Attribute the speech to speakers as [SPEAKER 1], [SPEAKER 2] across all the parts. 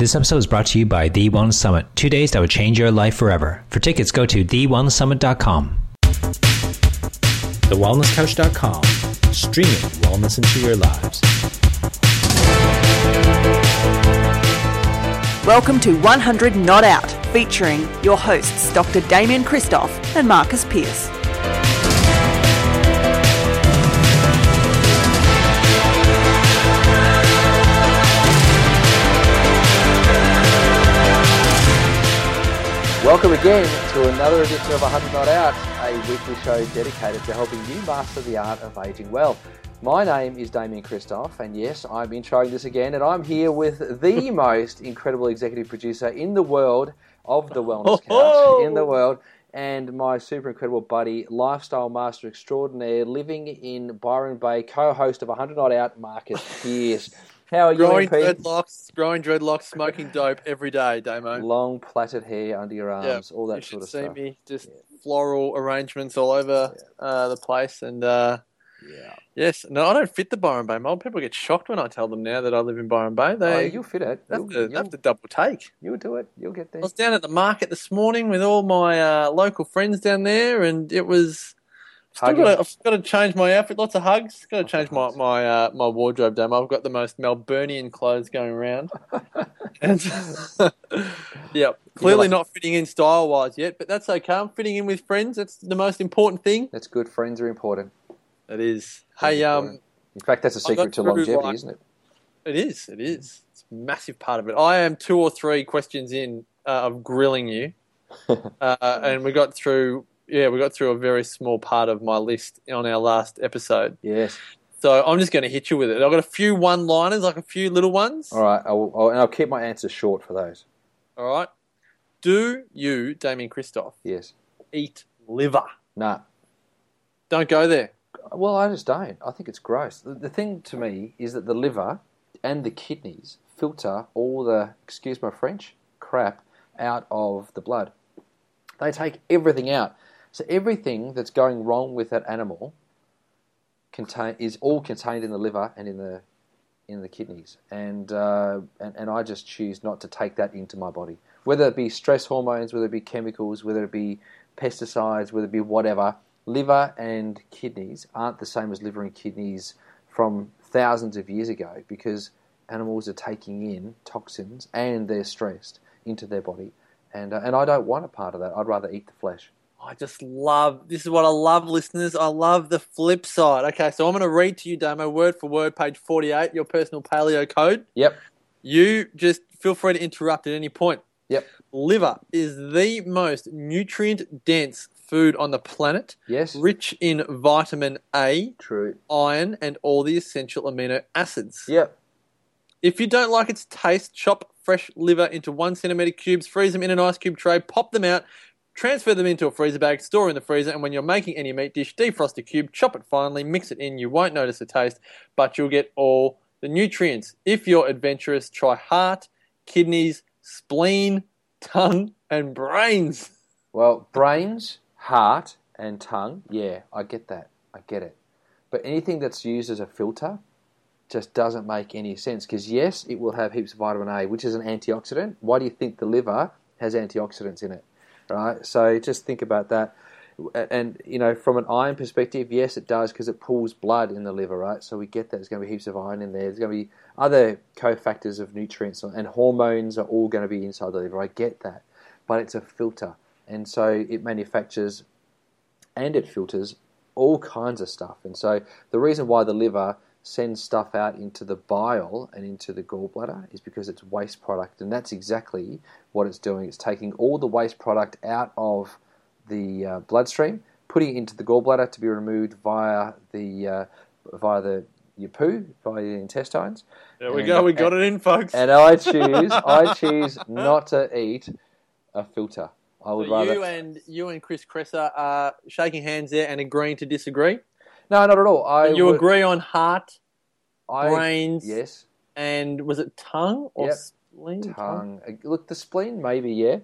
[SPEAKER 1] This episode is brought to you by The Wellness Summit, two days that would change your life forever. For tickets, go to TheWellnessSummit.com. TheWellnessCouch.com, streaming wellness into your lives.
[SPEAKER 2] Welcome to 100 Not Out, featuring your hosts Dr. Damian Kristof and Marcus Pearce.
[SPEAKER 3] Welcome again to another edition of 100 Not Out, a weekly show dedicated to helping you master the art of aging well. My name is Damian Kristof, and yes, I'm introing this again, and I'm here with the most incredible executive producer in the world of the Wellness Couch, in the world, and my super incredible buddy, lifestyle master extraordinaire, living in Byron Bay, co-host of 100 Not Out, Marcus Pearce. How are
[SPEAKER 4] growing
[SPEAKER 3] you, MP?
[SPEAKER 4] dreadlocks, growing dreadlocks, smoking dope every day, Damo.
[SPEAKER 3] Long plaited hair under your arms, all that
[SPEAKER 4] you
[SPEAKER 3] sort
[SPEAKER 4] should
[SPEAKER 3] of
[SPEAKER 4] see
[SPEAKER 3] stuff.
[SPEAKER 4] me just floral arrangements all over uh, the place, and uh,
[SPEAKER 3] Yeah.
[SPEAKER 4] yes, no, I don't fit the Byron Bay mold. People get shocked when I tell them now that I live in Byron Bay.
[SPEAKER 3] Oh,
[SPEAKER 4] They
[SPEAKER 3] you'll fit it. You'll,
[SPEAKER 4] have to double take.
[SPEAKER 3] you'll do it. You'll get there.
[SPEAKER 4] I was down at the market this morning with all my uh, local friends down there, and it was. Still I've got to change my outfit. Lots of hugs. Got to change my my uh, my wardrobe, Damo. I've got the most Melburnian clothes going around. And yeah, clearly not fitting in style wise yet, but that's okay. I'm fitting in with friends. That's the most important thing.
[SPEAKER 3] That's good. Friends are important.
[SPEAKER 4] It is.
[SPEAKER 3] Friends
[SPEAKER 4] Hey, um.
[SPEAKER 3] In fact, that's a secret to longevity, isn't it?
[SPEAKER 4] it is. It is. It's a massive part of it. I am two or three questions in uh, of grilling you, uh, and we got through. Yeah, we got through a very small part of my list on our last episode.
[SPEAKER 3] Yes.
[SPEAKER 4] So I'm just going to hit you with it. I've got a few one-liners, like a few little ones.
[SPEAKER 3] All right. I'll, I'll, and I'll keep my answers short for those.
[SPEAKER 4] All right. Do you, Damian Kristof,
[SPEAKER 3] Yes.
[SPEAKER 4] eat liver?
[SPEAKER 3] Nah.
[SPEAKER 4] Don't go there.
[SPEAKER 3] Well, I just don't. I think it's gross. The, the thing to me is that the liver and the kidneys filter all the, excuse my French, crap out of the blood. They take everything out. So everything that's going wrong with that animal contain is all contained in the liver and in the in the kidneys. And, uh, and and I just choose not to take that into my body. Whether it be stress hormones, whether it be chemicals, whether it be pesticides, whether it be whatever, liver and kidneys aren't the same as liver and kidneys from thousands of years ago because animals are taking in toxins and they're stressed into their body. And, uh, and I don't want a part of that. I'd rather eat the flesh.
[SPEAKER 4] I just love this is what I love, listeners. I love the flip side. Okay, so I'm going to read to you, Damo, word for word, page 48, your personal paleo code.
[SPEAKER 3] Yep.
[SPEAKER 4] You just feel free to interrupt at any point.
[SPEAKER 3] Yep.
[SPEAKER 4] Liver is the most nutrient dense food on the planet,
[SPEAKER 3] Yes.
[SPEAKER 4] rich in vitamin A,
[SPEAKER 3] True.
[SPEAKER 4] iron, and all the essential amino acids.
[SPEAKER 3] Yep.
[SPEAKER 4] If you don't like its taste, chop fresh liver into one centimeter cubes, freeze them in an ice cube tray, pop them out, transfer them into a freezer bag, store in the freezer, and when you're making any meat dish, defrost a cube, chop it finely, mix it in. You won't notice the taste, but you'll get all the nutrients. If you're adventurous, try heart, kidneys, spleen, tongue, and brains.
[SPEAKER 3] Well, brains, heart, and tongue, yeah, I get that. I get it. But anything that's used as a filter just doesn't make any sense because, yes, it will have heaps of vitamin A, which is an antioxidant. Why do you think the liver has antioxidants in it? Right? So just think about that. And, you know, from an iron perspective, yes, it does because it pulls blood in the liver, right? So we get that. There's going to be heaps of iron in there. There's going to be other cofactors of nutrients and hormones are all going to be inside the liver. I get that. But it's a filter. And so it manufactures and it filters all kinds of stuff. And so the reason why the liver sends stuff out into the bile and into the gallbladder is because it's waste product. And that's exactly what it's doing. It's taking all the waste product out of the uh, bloodstream, putting it into the gallbladder to be removed via the uh, via the your poo, via the intestines.
[SPEAKER 4] There we
[SPEAKER 3] And-
[SPEAKER 4] go. We got it in, folks.
[SPEAKER 3] And I choose I choose not to eat a filter. I would
[SPEAKER 4] So
[SPEAKER 3] rather
[SPEAKER 4] you and you and Chris Kresser are shaking hands there and agreeing to disagree.
[SPEAKER 3] No, not at all. I
[SPEAKER 4] you
[SPEAKER 3] would-
[SPEAKER 4] agree on heart,
[SPEAKER 3] I,
[SPEAKER 4] brains,
[SPEAKER 3] Yes,
[SPEAKER 4] and was it tongue or
[SPEAKER 3] Yep.
[SPEAKER 4] spleen?
[SPEAKER 3] tongue. Uh, Look, the spleen, maybe, yeah.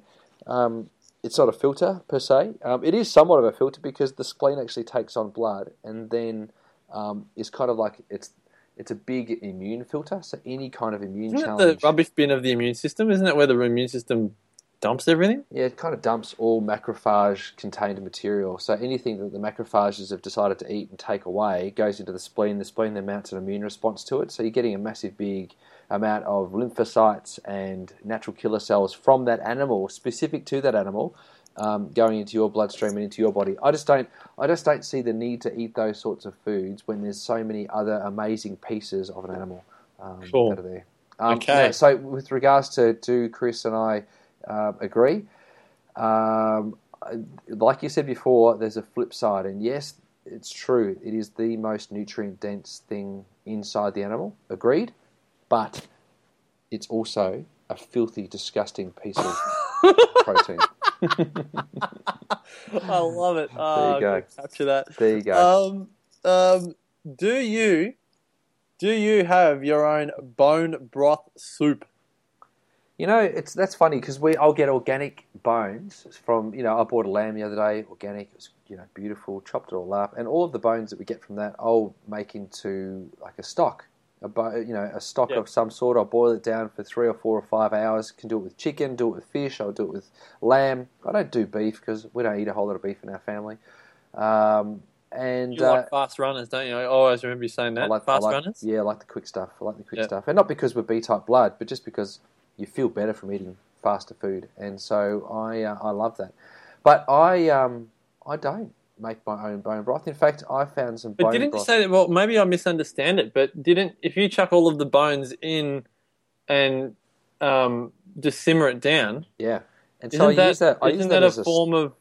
[SPEAKER 3] Um, it's not a filter per se. Um, it is somewhat of a filter because the spleen actually takes on blood and then um, is kind of like it's It's a big immune filter, so any kind of immune
[SPEAKER 4] Isn't it
[SPEAKER 3] challenge.
[SPEAKER 4] the rubbish bin of the immune system? Isn't that where the immune system dumps everything?
[SPEAKER 3] Yeah, it kind of dumps all macrophage contained material. So anything that the macrophages have decided to eat and take away goes into the spleen. The spleen then mounts an immune response to it. So you're getting a massive big amount of lymphocytes and natural killer cells from that animal, specific to that animal, um, going into your bloodstream and into your body. I just don't, I just don't see the need to eat those sorts of foods when there's so many other amazing pieces of an animal um,
[SPEAKER 4] Cool.
[SPEAKER 3] that are there. Um,
[SPEAKER 4] Okay.
[SPEAKER 3] yeah, so with regards to do Chris and I uh, agree? Um, like you said before, there's a flip side, and yes, it's true. It is the most nutrient dense thing inside the animal. Agreed, but it's also a filthy, disgusting piece of protein.
[SPEAKER 4] I love it. Oh,
[SPEAKER 3] you go.
[SPEAKER 4] Capture that.
[SPEAKER 3] There you go.
[SPEAKER 4] Um, um, do you do you have your own bone broth soup?
[SPEAKER 3] You know, it's that's funny because we I'll get organic bones from you know I bought a lamb the other day, organic. It was you know beautiful, chopped it all up, and all of the bones that we get from that, I'll make into like a stock, a bo- you know a stock
[SPEAKER 4] Yeah.
[SPEAKER 3] of some sort. I'll boil it down for three or four or five hours. Can do it with chicken, do it with fish. I'll do it with lamb. I don't do beef because we don't eat a whole lot of beef in our family. Um, and
[SPEAKER 4] You
[SPEAKER 3] uh,
[SPEAKER 4] like fast runners, don't you? I always remember you saying that.
[SPEAKER 3] I like
[SPEAKER 4] fast
[SPEAKER 3] I like,
[SPEAKER 4] runners.
[SPEAKER 3] Yeah, I like the quick stuff. I like the quick
[SPEAKER 4] Yeah.
[SPEAKER 3] stuff, and not because we're B type blood, but just because you feel better from eating faster food, and so I uh, I love that. But I um I don't make my own bone broth. In fact, I found some
[SPEAKER 4] But didn't you say that? Well, maybe I misunderstand it. But didn't if you chuck all of the bones in and um, just simmer it down?
[SPEAKER 3] yeah, and
[SPEAKER 4] Isn't
[SPEAKER 3] so I
[SPEAKER 4] that,
[SPEAKER 3] use that. I
[SPEAKER 4] isn't
[SPEAKER 3] use
[SPEAKER 4] that
[SPEAKER 3] that
[SPEAKER 4] a
[SPEAKER 3] a
[SPEAKER 4] form of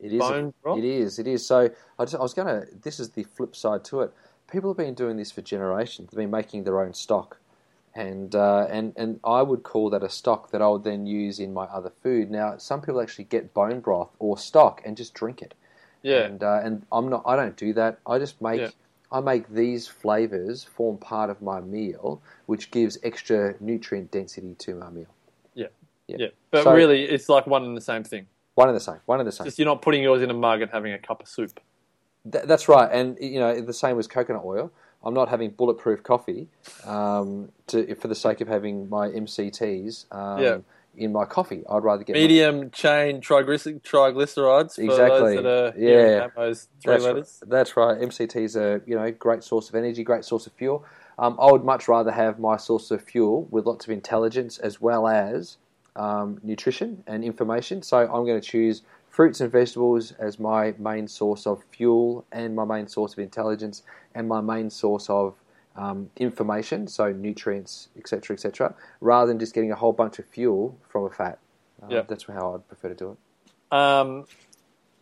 [SPEAKER 3] It is.
[SPEAKER 4] bone
[SPEAKER 3] a,
[SPEAKER 4] broth?
[SPEAKER 3] It is. It is. So I, just, I was going to. This is the flip side to it. People have been doing this for generations. They've been making their own stock, and uh, and and I would call that a stock that I would then use in my other food. Now, some people actually get bone broth or stock and just drink it.
[SPEAKER 4] yeah?
[SPEAKER 3] And uh, and I'm not. I don't do that. I just make.
[SPEAKER 4] Yeah.
[SPEAKER 3] I make these flavors form part of my meal, which gives extra nutrient density to my meal.
[SPEAKER 4] Yeah.
[SPEAKER 3] Yeah.
[SPEAKER 4] Yeah, but
[SPEAKER 3] So-
[SPEAKER 4] really, it's like one and the same thing.
[SPEAKER 3] One and the same. One and the same.
[SPEAKER 4] Just you're not putting yours in a mug and having a cup of soup.
[SPEAKER 3] Th- that's right, and you know the same as coconut oil. I'm not having bulletproof coffee um, to, for the sake of having my MCTs um,
[SPEAKER 4] Yeah.
[SPEAKER 3] in my coffee. I'd rather get my-
[SPEAKER 4] Medium chain triglycer- triglycerides for
[SPEAKER 3] Exactly.
[SPEAKER 4] that
[SPEAKER 3] Yeah.
[SPEAKER 4] those three
[SPEAKER 3] that's
[SPEAKER 4] letters.
[SPEAKER 3] Right. That's right. MCTs are you know great source of energy, great source of fuel. Um, I would much rather have my source of fuel with lots of intelligence as well as um, nutrition and information. So I'm going to choose fruits and vegetables as my main source of fuel and my main source of intelligence and my main source of um, information, so nutrients, etc., etc., rather than just getting a whole bunch of fuel from a fat.
[SPEAKER 4] Yeah.
[SPEAKER 3] That's how I'd prefer to do it.
[SPEAKER 4] Um,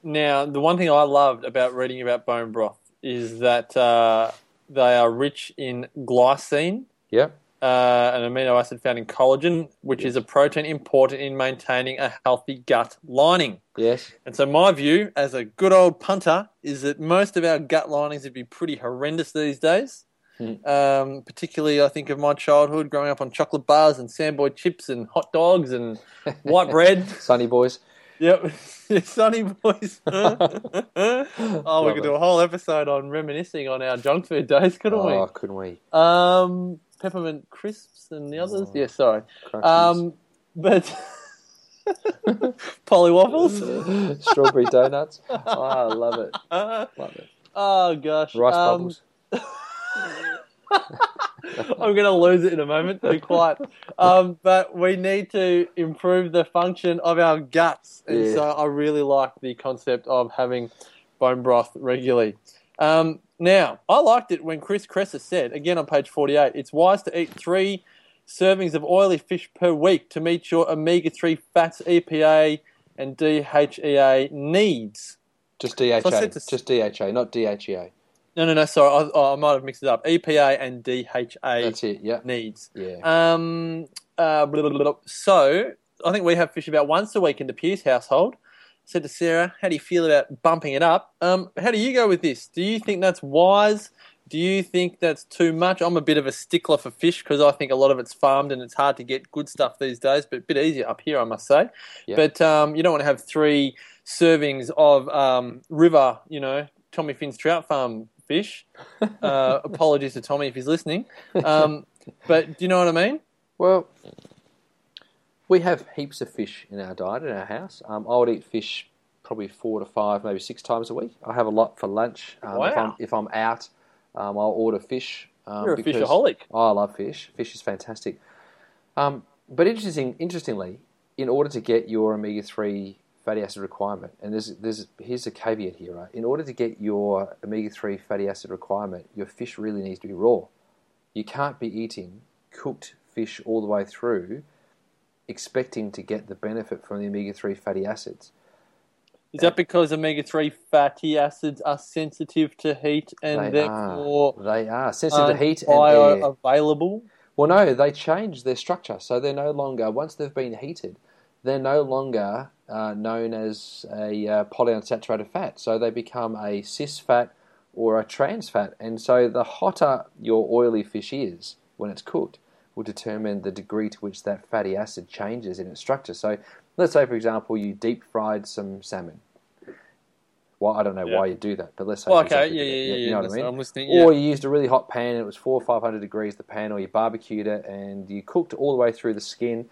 [SPEAKER 4] now, the one thing I loved about reading about bone broth is that uh, they are rich in glycine,
[SPEAKER 3] Yep.
[SPEAKER 4] Uh, an amino acid found in collagen, which is a protein important in maintaining a healthy gut lining.
[SPEAKER 3] Yes.
[SPEAKER 4] And so, my view as a good old punter is that most of our gut linings would be pretty horrendous these days.
[SPEAKER 3] Hmm.
[SPEAKER 4] Um, particularly, I think of my childhood growing up on chocolate bars and Samboy chips and hot dogs and white bread.
[SPEAKER 3] Sunny boys.
[SPEAKER 4] Yep, Sunny Boys. oh, we could
[SPEAKER 3] it.
[SPEAKER 4] do a whole episode on reminiscing on our junk food days, couldn't we?
[SPEAKER 3] Oh, couldn't we?
[SPEAKER 4] we? Um, peppermint crisps and the others.
[SPEAKER 3] Oh,
[SPEAKER 4] yeah, sorry. Um, but polly waffles.
[SPEAKER 3] Strawberry donuts. Oh, I love it. Love it.
[SPEAKER 4] oh gosh,
[SPEAKER 3] Rice
[SPEAKER 4] Um,
[SPEAKER 3] bubbles.
[SPEAKER 4] I'm going to lose it in a moment. Be quiet. Um, but we need to improve the function of our guts, and
[SPEAKER 3] Yeah.
[SPEAKER 4] so I really like the concept of having bone broth regularly. Um, now, I liked it when Chris Kresser said, again on page 48, it's wise to eat three servings of oily fish per week to meet your omega 3 fats, EPA, and DHEA needs.
[SPEAKER 3] Just DHA.
[SPEAKER 4] So to-
[SPEAKER 3] Just DHA, not DHEA.
[SPEAKER 4] No, no, no, sorry, I, I might have mixed it up. EPA and DHA
[SPEAKER 3] That's it. Yeah.
[SPEAKER 4] needs.
[SPEAKER 3] Yeah.
[SPEAKER 4] Um, uh, blah, blah, blah, blah. So, I think we have fish about once a week in the Pearce household. Said to Sarah, how do you feel about bumping it up? Um, how do you go with this? Do you think that's wise? Do you think that's too much? I'm a bit of a stickler for fish because I think a lot of it's farmed and it's hard to get good stuff these days, but a bit easier up here, I must say.
[SPEAKER 3] Yeah.
[SPEAKER 4] But um, you don't want to have three servings of um, river, you know, Tommy Finn's trout farm fish. Uh, apologies to Tommy if he's listening. Um, but do you know what I mean?
[SPEAKER 3] Well, we have heaps of fish in our diet in our house. Um, I would eat fish probably four to five, maybe six times a week. I have a lot for lunch. Um, If
[SPEAKER 4] Wow.
[SPEAKER 3] I'm if I'm out, um, I'll order fish. Um,
[SPEAKER 4] You're a fishaholic.
[SPEAKER 3] I love fish. Fish is fantastic. Um, but interesting, interestingly, in order to get your omega three fatty acid requirement, and there's there's here's a caveat here, right? In order to get your omega three fatty acid requirement, your fish really needs to be raw. You can't be eating cooked fish all the way through, expecting to get the benefit from the omega three fatty acids.
[SPEAKER 4] Is that because omega three fatty acids are sensitive to heat and
[SPEAKER 3] They
[SPEAKER 4] therefore
[SPEAKER 3] are. They are sensitive to heat and
[SPEAKER 4] bioavailable?
[SPEAKER 3] Well, no, they change their structure, so they're no longer once they've been heated, they're no longer uh, known as a uh, polyunsaturated fat. So they become a cis fat or a trans fat, and so the hotter your oily fish is when it's cooked will determine the degree to which that fatty acid changes in its structure. So let's say, for example, you deep fried some salmon. Well, I don't know
[SPEAKER 4] Yeah.
[SPEAKER 3] why you do that, but let's say,
[SPEAKER 4] Well, okay, yeah,
[SPEAKER 3] you
[SPEAKER 4] yeah, yeah.
[SPEAKER 3] You know what I mean?
[SPEAKER 4] I'm listening. Yeah.
[SPEAKER 3] Or you used a really hot pan and it was four or five hundred degrees the pan, or you barbecued it and you cooked all the way through the skin,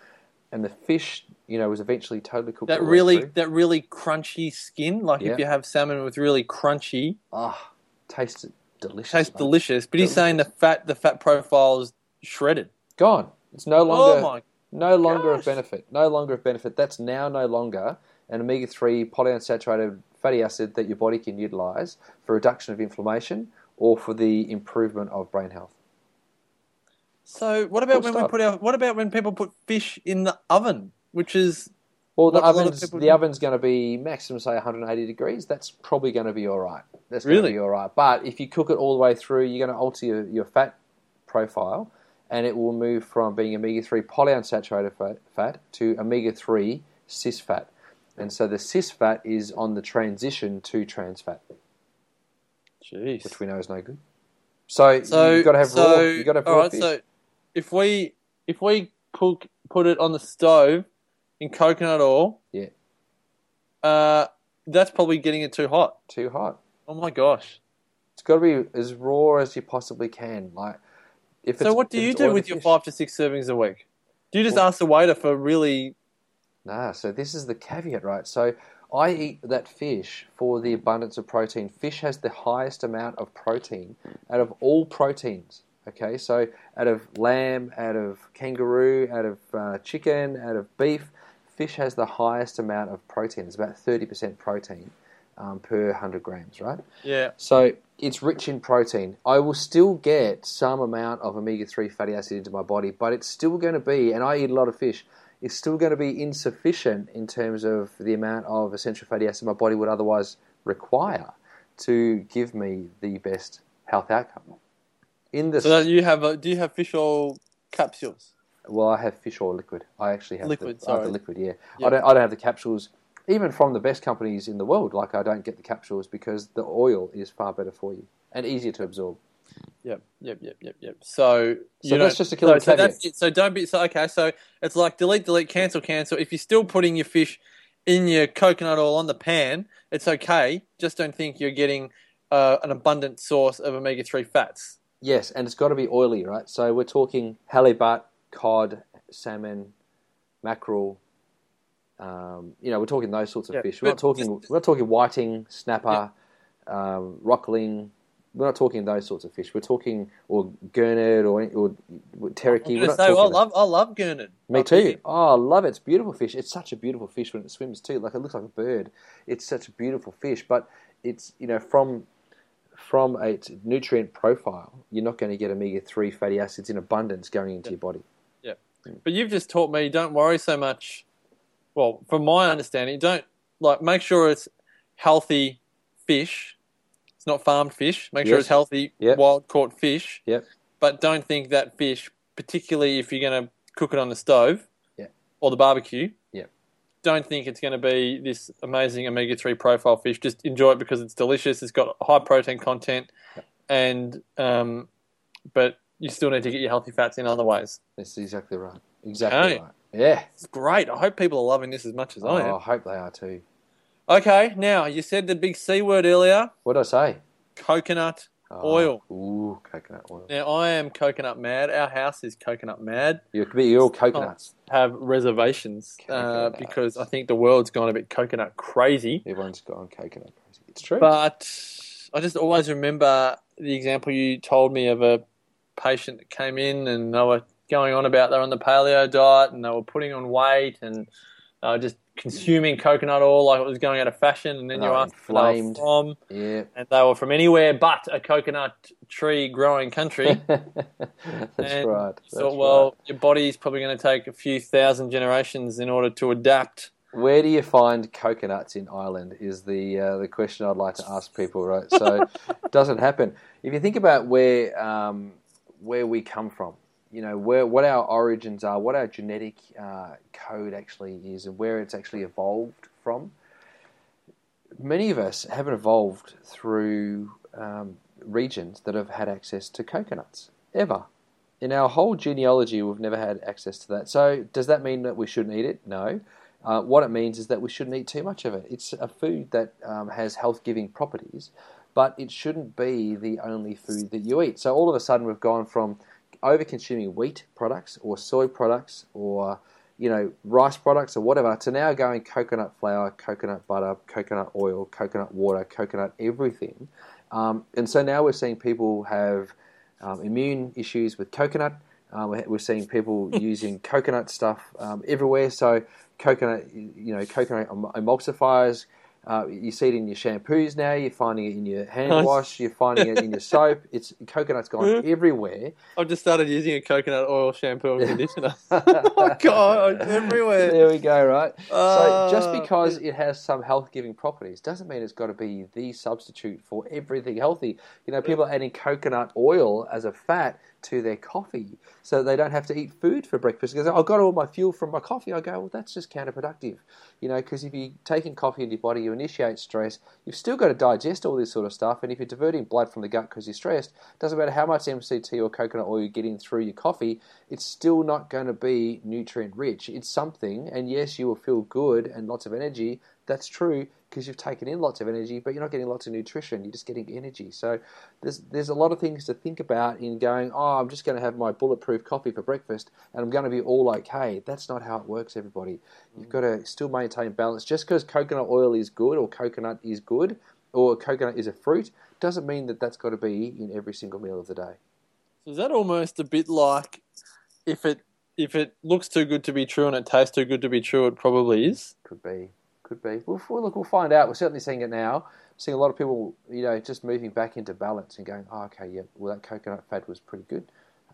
[SPEAKER 3] and the fish, you know, was eventually totally cooked.
[SPEAKER 4] that
[SPEAKER 3] all the way
[SPEAKER 4] really that really crunchy skin, like
[SPEAKER 3] Yeah.
[SPEAKER 4] if you have salmon with really crunchy,
[SPEAKER 3] ah, tastes delicious.
[SPEAKER 4] tastes delicious. But he's saying the fat the fat profile is shredded.
[SPEAKER 3] Gone. It's no oh longer
[SPEAKER 4] Oh
[SPEAKER 3] no longer
[SPEAKER 4] gosh.
[SPEAKER 3] of benefit. No longer of benefit. That's now no longer an omega three polyunsaturated fatty acid that your body can utilize for reduction of inflammation or for the improvement of brain health.
[SPEAKER 4] So what about when we put our what about when people put fish in the oven, which is
[SPEAKER 3] Well, the
[SPEAKER 4] What a lot of
[SPEAKER 3] oven's the
[SPEAKER 4] do.
[SPEAKER 3] oven's going to be maximum say 180 degrees. That's probably going to be all right. That's
[SPEAKER 4] Really?
[SPEAKER 3] all right. But if you cook it all the way through, you're going to alter your, your fat profile, and it will move from being omega three polyunsaturated fat, fat to omega three cis fat. And so the cis fat is on the transition to trans fat,
[SPEAKER 4] jeez.
[SPEAKER 3] which we know is no good. So,
[SPEAKER 4] So
[SPEAKER 3] you've got to have
[SPEAKER 4] so,
[SPEAKER 3] raw. You've got to have
[SPEAKER 4] all
[SPEAKER 3] raw
[SPEAKER 4] right,
[SPEAKER 3] fish.
[SPEAKER 4] So if we if we cook put it on the stove in coconut oil,
[SPEAKER 3] Yeah.
[SPEAKER 4] uh, that's probably getting it too hot.
[SPEAKER 3] Too hot.
[SPEAKER 4] Oh my gosh!
[SPEAKER 3] It's got to be as raw as you possibly can. Like, if
[SPEAKER 4] So what do you do with your five to six servings a week? Do you just
[SPEAKER 3] Well-
[SPEAKER 4] ask the waiter for really?
[SPEAKER 3] Nah, so this is the caveat, right? So I eat that fish for the abundance of protein. Fish has the highest amount of protein out of all proteins. Okay, so out of lamb, out of kangaroo, out of uh, chicken, out of beef, fish has the highest amount of protein. It's about 30% protein um, per 100 grams, right?
[SPEAKER 4] Yeah.
[SPEAKER 3] So it's rich in protein. I will still get some amount of omega 3 fatty acid into my body, but it's still going to be, and I eat a lot of fish, it's still going to be insufficient in terms of the amount of essential fatty acid my body would otherwise require to give me the best health outcome. In the
[SPEAKER 4] So you have a, do you have fish oil capsules?
[SPEAKER 3] well, I have fish oil liquid. I actually have
[SPEAKER 4] Liquid,
[SPEAKER 3] The, have the liquid. Yeah,
[SPEAKER 4] Yeah.
[SPEAKER 3] I don't. I don't have the capsules. Even from the best companies in the world, like I don't get the capsules because the oil is far better for you and easier to absorb.
[SPEAKER 4] Yep, yep, yep, yep, yep. So, you
[SPEAKER 3] that's just a killer
[SPEAKER 4] so, so
[SPEAKER 3] caveat.
[SPEAKER 4] that's it. So don't be so okay. So it's like delete, delete, cancel, cancel. If you're still putting your fish in your coconut oil on the pan, it's okay. Just don't think you're getting uh, an abundant source of omega three fats.
[SPEAKER 3] Yes, and it's got to be oily, right? So we're talking halibut, cod, salmon, mackerel. Um, you know, we're talking those sorts of
[SPEAKER 4] Yeah,
[SPEAKER 3] fish. We're not talking.
[SPEAKER 4] just-
[SPEAKER 3] we're not talking whiting, snapper, um, rockling. We're not talking those sorts of fish. We're talking or gurnard or or. We're
[SPEAKER 4] say, I love, I love gurnard.
[SPEAKER 3] Me too. Oh, I love it. It's beautiful fish. It's such a beautiful fish when it swims too. Like it looks like a bird. It's such a beautiful fish, but it's you know from from a its nutrient profile, you're not going to get omega three fatty acids in abundance going into your body.
[SPEAKER 4] Yeah, but you've just taught me don't worry so much. Well, from my understanding, don't like make sure it's healthy fish. It's not farmed fish. Make sure it's healthy
[SPEAKER 3] Yep.
[SPEAKER 4] wild caught fish.
[SPEAKER 3] Yep.
[SPEAKER 4] But don't think that fish, particularly if you're going to cook it on the stove
[SPEAKER 3] Yep.
[SPEAKER 4] or the barbecue.
[SPEAKER 3] Yep.
[SPEAKER 4] Don't think it's going to be this amazing omega three profile fish. Just enjoy it because it's delicious. It's got high protein content, and um, but you still need to get your healthy fats in other ways.
[SPEAKER 3] That's exactly right. Exactly
[SPEAKER 4] Okay.
[SPEAKER 3] right. Yeah.
[SPEAKER 4] It's great. I hope people are loving this as much as
[SPEAKER 3] Oh,
[SPEAKER 4] I am.
[SPEAKER 3] I hope they are too.
[SPEAKER 4] Okay, now you said the big C word earlier
[SPEAKER 3] What did I say?
[SPEAKER 4] coconut
[SPEAKER 3] Oh,
[SPEAKER 4] Oil.
[SPEAKER 3] Ooh, coconut oil.
[SPEAKER 4] Now I am coconut mad. Our house is coconut mad.
[SPEAKER 3] You're, you're all coconuts.
[SPEAKER 4] Have reservations uh, because I think the world's gone a bit coconut crazy.
[SPEAKER 3] Everyone's gone coconut crazy. It's true.
[SPEAKER 4] But I just always remember the example you told me of a patient that came in and they were going on about they're on the paleo diet and they were putting on weight and they were just consuming coconut oil like it was going out of fashion. And then
[SPEAKER 3] They
[SPEAKER 4] you asked where they were from,
[SPEAKER 3] yeah.
[SPEAKER 4] and they were from anywhere but a coconut tree growing country.
[SPEAKER 3] That's
[SPEAKER 4] And
[SPEAKER 3] right. That's
[SPEAKER 4] so, well,
[SPEAKER 3] right.
[SPEAKER 4] your body's probably going to take a few thousand generations in order to adapt.
[SPEAKER 3] Where do you find coconuts in Ireland? Is the uh, the question I'd like to ask people. Right, so it doesn't happen. If you think about where um, where we come from, you know, where what our origins are, what our genetic uh, code actually is, and where it's actually evolved from. Many of us haven't evolved through um, regions that have had access to coconuts ever. In our whole genealogy, we've never had access to that. So, does that mean that we shouldn't eat it? No. Uh, what it means is that we shouldn't eat too much of it. It's a food that um, has health giving properties, but it shouldn't be the only food that you eat. So all of a sudden, we've gone from over consuming wheat products or soy products or you know rice products or whatever to now going coconut flour, coconut butter, coconut oil, coconut water, coconut everything. Um, and so now we're seeing people have um, immune issues with coconut. We're we're seeing people using coconut stuff um, everywhere. So coconut, you know, coconut emulsifiers. Uh, you see it in your shampoos now. You're finding it in your hand wash. You're finding it in your soap. It's coconut's gone everywhere.
[SPEAKER 4] I've just started using a coconut oil shampoo and conditioner. oh God, everywhere.
[SPEAKER 3] There we go. Right. so just
[SPEAKER 4] Uh,
[SPEAKER 3] because it has some health giving properties doesn't mean it's got to be the substitute for everything healthy. You know, people are adding coconut oil as a fat to their coffee so they don't have to eat food for breakfast because I've got all my fuel from my coffee. I go, well, that's just counterproductive. You know, because if you're taking coffee into your body, you initiate stress. You've still got to digest all this sort of stuff. And if you're diverting blood from the gut because you're stressed, doesn't matter how much MCT or coconut oil you're getting through your coffee, it's still not going to be nutrient rich. It's something, and yes, you will feel good and lots of energy. That's true because you've taken in lots of energy, but you're not getting lots of nutrition. You're just getting energy. So there's there's a lot of things to think about in going. Oh, I'm just going to have my bulletproof coffee for breakfast, and I'm going to be all okay. That's not how it works, everybody. You've mm. got to still maintain balance. Just because coconut oil is good or coconut is good or coconut is a fruit doesn't mean that that's got to be in every single meal of the day.
[SPEAKER 4] So is that almost a bit like if it if it looks too good to be true and it tastes too good to be true, it probably is.
[SPEAKER 3] Could be, could be. We'll, we'll look, we'll find out. We're certainly seeing it now. Seeing a lot of people, you know, just moving back into balance and going, oh, okay, yeah, well, that coconut fat was pretty good.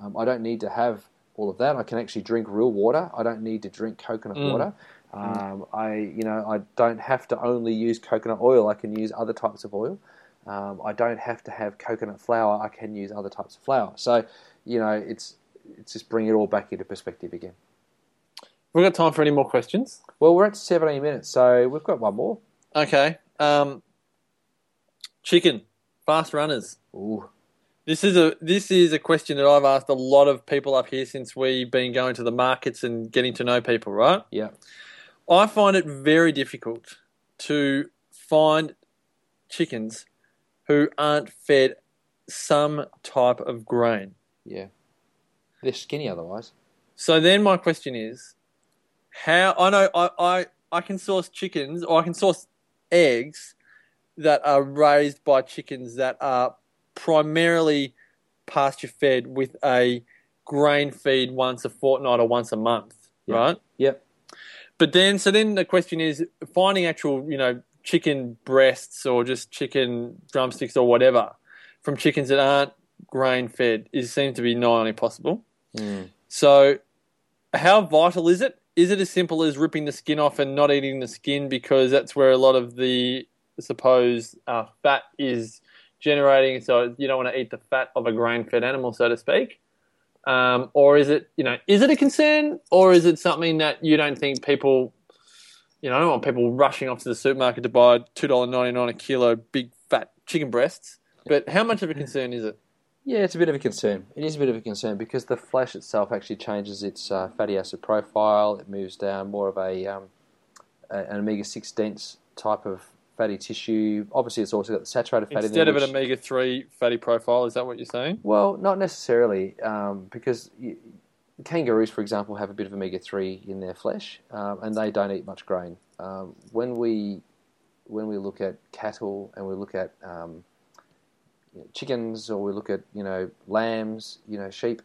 [SPEAKER 3] Um, I don't need to have all of that. I can actually drink real water. I don't need to drink coconut
[SPEAKER 4] Mm.
[SPEAKER 3] water. Um, I, you know, I don't have to only use coconut oil. I can use other types of oil. Um, I don't have to have coconut flour. I can use other types of flour. So, you know, it's it's just bring it all back into perspective again.
[SPEAKER 4] We've got time for any more questions.
[SPEAKER 3] Well, we're at 17 minutes, so we've got one more.
[SPEAKER 4] Okay. Um, chicken, fast runners.
[SPEAKER 3] Ooh,
[SPEAKER 4] This is a this is a question that I've asked a lot of people up here since we've been going to the markets and getting to know people. Right.
[SPEAKER 3] yeah.
[SPEAKER 4] I find it very difficult to find chickens who aren't fed some type of grain.
[SPEAKER 3] Yeah. They're skinny otherwise.
[SPEAKER 4] So then my question is, how I know I, I, I can source chickens or I can source eggs that are raised by chickens that are primarily pasture fed with a grain feed once a fortnight or once a month,
[SPEAKER 3] Yeah.
[SPEAKER 4] right?
[SPEAKER 3] Yep.
[SPEAKER 4] But then, so then the question is finding actual, you know, chicken breasts or just chicken drumsticks or whatever from chickens that aren't grain fed is seems to be nigh on impossible.
[SPEAKER 3] Mm.
[SPEAKER 4] So, how vital is it? Is it as simple as ripping the skin off and not eating the skin because that's where a lot of the supposed uh, fat is generating? So you don't want to eat the fat of a grain-fed animal, so to speak. Um, or is it, you know, is it a concern, or is it something that you don't think people, you know, I don't want people rushing off to the supermarket to buy two dollar ninety nine a kilo big fat chicken breasts? But how much of a concern is it?
[SPEAKER 3] Yeah, it's a bit of a concern. It is a bit of a concern because the flesh itself actually changes its uh, fatty acid profile. It moves down more of a um, an omega six dense type of fatty tissue. Obviously, it's also got the saturated fat
[SPEAKER 4] Instead
[SPEAKER 3] in
[SPEAKER 4] of
[SPEAKER 3] there.
[SPEAKER 4] an omega three fatty profile, is that what you're saying?
[SPEAKER 3] Well, not necessarily, um, because you, kangaroos, for example, have a bit of omega three in their flesh, um, and they don't eat much grain. Um, when we when we look at cattle and we look at um, chickens or we look at you know lambs, you know sheep,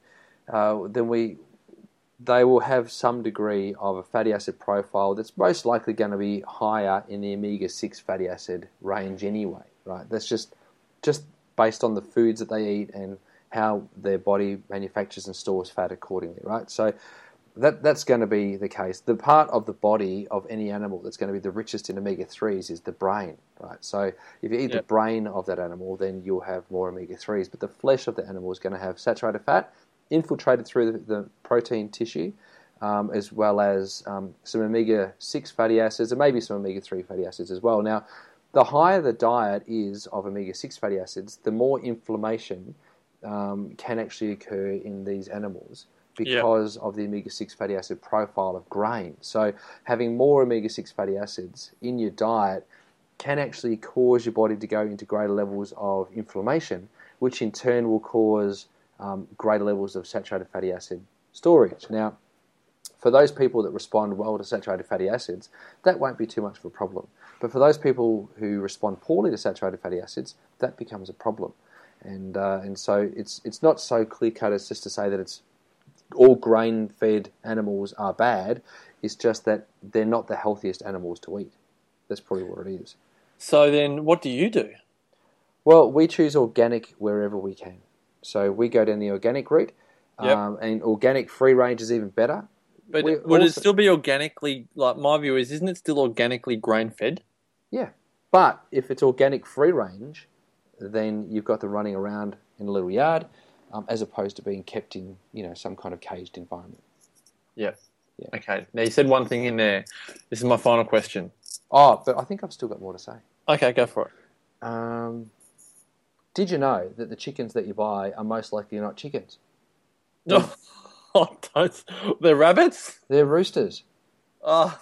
[SPEAKER 3] uh, then we they will have some degree of a fatty acid profile that's most likely going to be higher in the omega six fatty acid range anyway. Right? That's just just based on the foods that they eat and how their body manufactures and stores fat accordingly. Right? So that that's going to be the case. The part of the body of any animal that's going to be the richest in omega threes is the brain, right? So if you eat the brain of that animal, then you'll have more omega threes. But the flesh of the animal is going to have saturated fat infiltrated through the, the protein tissue, um, as well as um, some omega six fatty acids and maybe some omega three fatty acids as well. Now, the higher the diet is of omega six fatty acids, the more inflammation um, can actually occur in these animals because of the omega 6 fatty acid profile of grain. So, having more omega 6 fatty acids in your diet can actually cause your body to go into greater levels of inflammation, which in turn will cause um, greater levels of saturated fatty acid storage. Now, for those people that respond well to saturated fatty acids, that won't be too much of a problem. But for those people who respond poorly to saturated fatty acids, that becomes a problem. And, uh, and so it's, it's not so clear cut as just to say that it's all grain fed animals are bad. It's just that they're not the healthiest animals to eat. That's probably what it is.
[SPEAKER 4] So then, what do you do?
[SPEAKER 3] Well, we choose organic wherever we can. So we go down the organic route,
[SPEAKER 4] Yep.
[SPEAKER 3] um, and organic free range is even better.
[SPEAKER 4] But
[SPEAKER 3] We
[SPEAKER 4] would it still be organically? Like my view is, isn't it still organically grain fed?
[SPEAKER 3] Yeah. But if it's organic free range, then you've got them running around in a little yard, um, as opposed to being kept in you know some kind of caged environment.
[SPEAKER 4] Yeah.
[SPEAKER 3] Yeah.
[SPEAKER 4] Okay. Now you said one thing in there. This is my final question.
[SPEAKER 3] Oh, but I think I've still got more to say.
[SPEAKER 4] Okay, go for it.
[SPEAKER 3] Um, did you know that the chickens that you buy are most likely not chickens?
[SPEAKER 4] No, oh, don't. They're rabbits.
[SPEAKER 3] They're roosters.
[SPEAKER 4] Oh,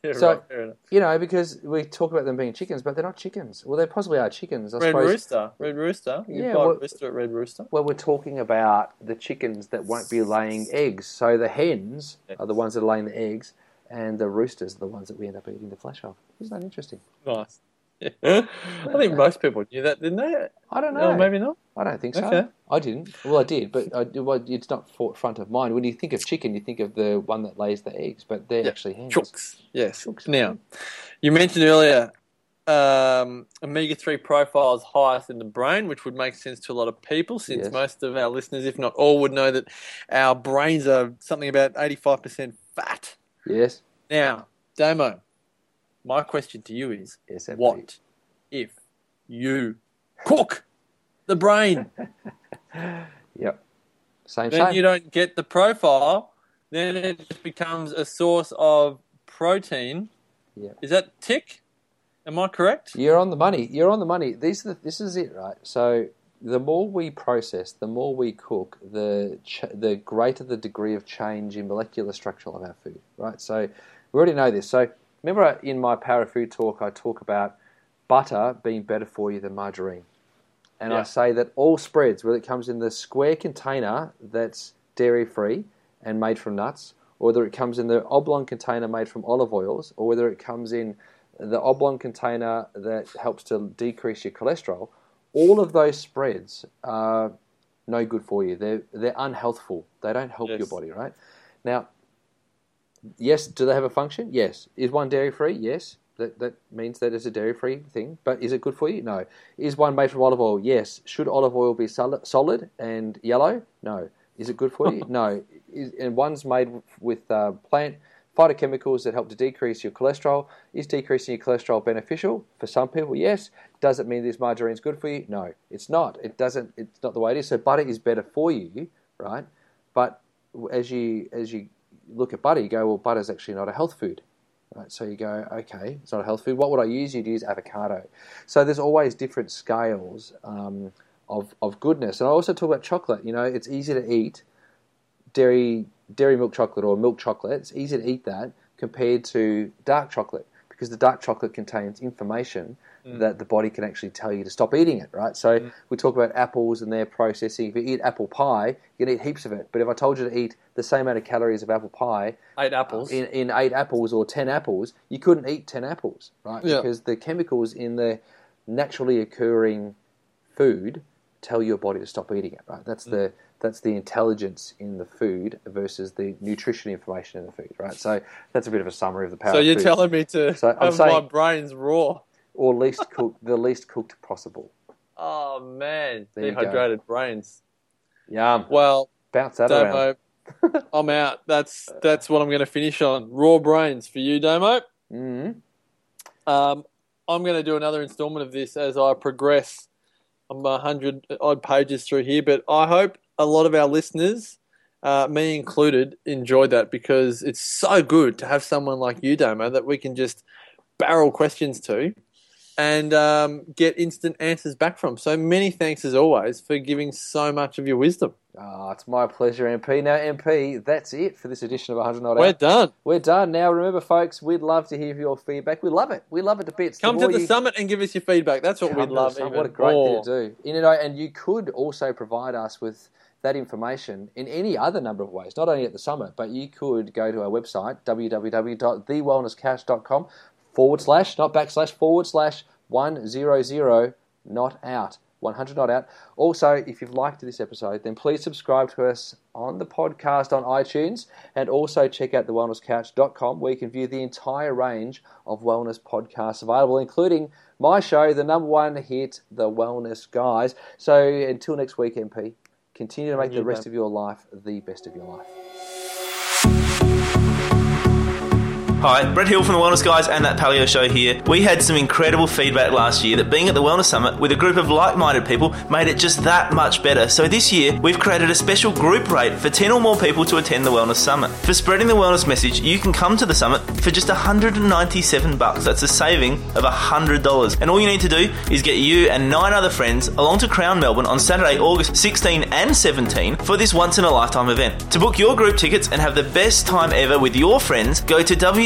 [SPEAKER 4] yeah,
[SPEAKER 3] So-
[SPEAKER 4] right.
[SPEAKER 3] You know, because we talk about them being chickens, but they're not chickens. Well, they possibly are chickens. I
[SPEAKER 4] Red
[SPEAKER 3] suppose.
[SPEAKER 4] Rooster. Red Rooster. You
[SPEAKER 3] Yeah, well-
[SPEAKER 4] Rooster at Red Rooster.
[SPEAKER 3] Well, we're talking about the chickens that won't be laying eggs. So the hens are the ones that are laying the eggs, and the roosters are the ones that we end up eating the flesh of. Isn't that interesting?
[SPEAKER 4] Nice. Yeah. I think most people knew that, didn't they?
[SPEAKER 3] I don't know.
[SPEAKER 4] No, maybe not.
[SPEAKER 3] I don't think so.
[SPEAKER 4] Okay.
[SPEAKER 3] I didn't. Well, I did, but I, well, it's not front of mind. When you think of chicken, you think of the one that lays the eggs, but they're
[SPEAKER 4] Yeah.
[SPEAKER 3] actually hens.
[SPEAKER 4] Chooks. Yes.
[SPEAKER 3] Chooks.
[SPEAKER 4] Now, you mentioned earlier um, omega 3 profile is highest in the brain, which would make sense to a lot of people since
[SPEAKER 3] Yes.
[SPEAKER 4] most of our listeners, if not all, would know that our brains are something about 85% fat.
[SPEAKER 3] Yes.
[SPEAKER 4] Now, Damo, my question to you is
[SPEAKER 3] Yes.
[SPEAKER 4] what if you cook the brain?
[SPEAKER 3] Yep. Same.
[SPEAKER 4] then
[SPEAKER 3] same.
[SPEAKER 4] you don't get the profile, then it just becomes a source of protein.
[SPEAKER 3] Yeah.
[SPEAKER 4] Is that tick? Am I correct?
[SPEAKER 3] You're on the money. You're on the money. These are the, this is it, right? So the more we process, the more we cook, the ch- the greater the degree of change in molecular structure of our food, right? So we already know this. So remember in my power of food talk, I talk about butter being better for you than margarine, and I say that all spreads, whether it comes in the square container that's dairy free and made from nuts, or whether it comes in the oblong container made from olive oils, or whether it comes in the oblong container that helps to decrease your cholesterol, all of those spreads are no good for you. They're they're unhealthful. They don't help your body, right? Now, yes, do they have a function? Yes. Is one dairy free? Yes. That that means that it's a dairy free thing. But is it good for you? No. Is one made from olive oil? Yes. Should olive oil be solid, solid and yellow? No. Is it good for you? no. Is, and one's made with uh, plant phytochemicals that help to decrease your cholesterol. Is decreasing your cholesterol beneficial for some people? Yes. Does it mean this margarine is good for you? No, it's not. It doesn't. It's not the way it is. So butter is better for you, right? But as you as you look at butter, you go, well, butter's actually not a health food. Right, so you go, okay, it's not a health food. What would I use? You'd use avocado. So there's always different scales um, of of goodness. And I also talk about chocolate. You know, it's easy to eat dairy dairy milk chocolate or milk chocolate. It's easy to eat that compared to dark chocolate because the dark chocolate contains information
[SPEAKER 4] Mm.
[SPEAKER 3] that the body can actually tell you to stop eating it, right? So mm. we talk about apples and their processing. If you eat apple pie, you can eat heaps of it. But if I told you to eat the same amount of calories of apple pie
[SPEAKER 4] Eight apples.
[SPEAKER 3] Uh, in, in eight apples or ten apples, you couldn't eat ten apples, right?
[SPEAKER 4] Yeah.
[SPEAKER 3] Because the chemicals in the naturally occurring food tell your body to stop eating it, right? That's mm. the that's the intelligence in the food versus the nutrition information in the food, right? So that's a bit of a summary of the power.
[SPEAKER 4] so you're telling me to
[SPEAKER 3] So I'm
[SPEAKER 4] have my brains raw?
[SPEAKER 3] Or least cooked, the least cooked possible.
[SPEAKER 4] Oh man,
[SPEAKER 3] There go.
[SPEAKER 4] dehydrated brains.
[SPEAKER 3] Yum.
[SPEAKER 4] Well,
[SPEAKER 3] Bounce that around.
[SPEAKER 4] I'm out. That's that's what I'm going to finish on. Raw brains for you, Damo.
[SPEAKER 3] Mm.
[SPEAKER 4] Um, I'm going to do another installment of this as I progress. I'm a hundred odd pages through here, but I hope a lot of our listeners, uh, me included, enjoyed that because it's so good to have someone like you, Damo, that we can just barrel questions to and um, get instant answers back from. So many thanks as always for giving so much of your wisdom.
[SPEAKER 3] Ah, it's my pleasure, MP. Now, MP, that's it for this edition of 100 Not Out.
[SPEAKER 4] We're done.
[SPEAKER 3] We're done. Now, remember, folks, we'd love to hear your feedback. We love it. We love it to bits.
[SPEAKER 4] Come to the
[SPEAKER 3] you-
[SPEAKER 4] summit and give us your feedback. That's what
[SPEAKER 3] Come
[SPEAKER 4] we'd love.
[SPEAKER 3] the What a great
[SPEAKER 4] more.
[SPEAKER 3] thing to do. You know, and you could also provide us with that information in any other number of ways, not only at the summit, but you could go to our website, www.thewellnesscouch.com forward slash, not backslash, forward slash 100 not out. 100 not out. Also, if you've liked this episode, then please subscribe to us on the podcast on iTunes and also check out thewellnesscouch.com where you can view the entire range of wellness podcasts available, including my show, the number one hit, The Wellness Guys. So until next week, MP, continue to make the rest of your life the best of your life.
[SPEAKER 5] Hi, Brett Hill from the Wellness Guys and that Paleo Show here. We had some incredible feedback last year that being at the Wellness Summit with a group of like minded people made it just that much better. So this year, we've created a special group rate for 10 or more people to attend the Wellness Summit. For spreading the wellness message, you can come to the summit for just 197 bucks. That's a saving of $100. And all you need to do is get you and nine other friends along to Crown Melbourne on Saturday, August 16 and 17 for this once in a lifetime event. To book your group tickets and have the best time ever with your friends, go to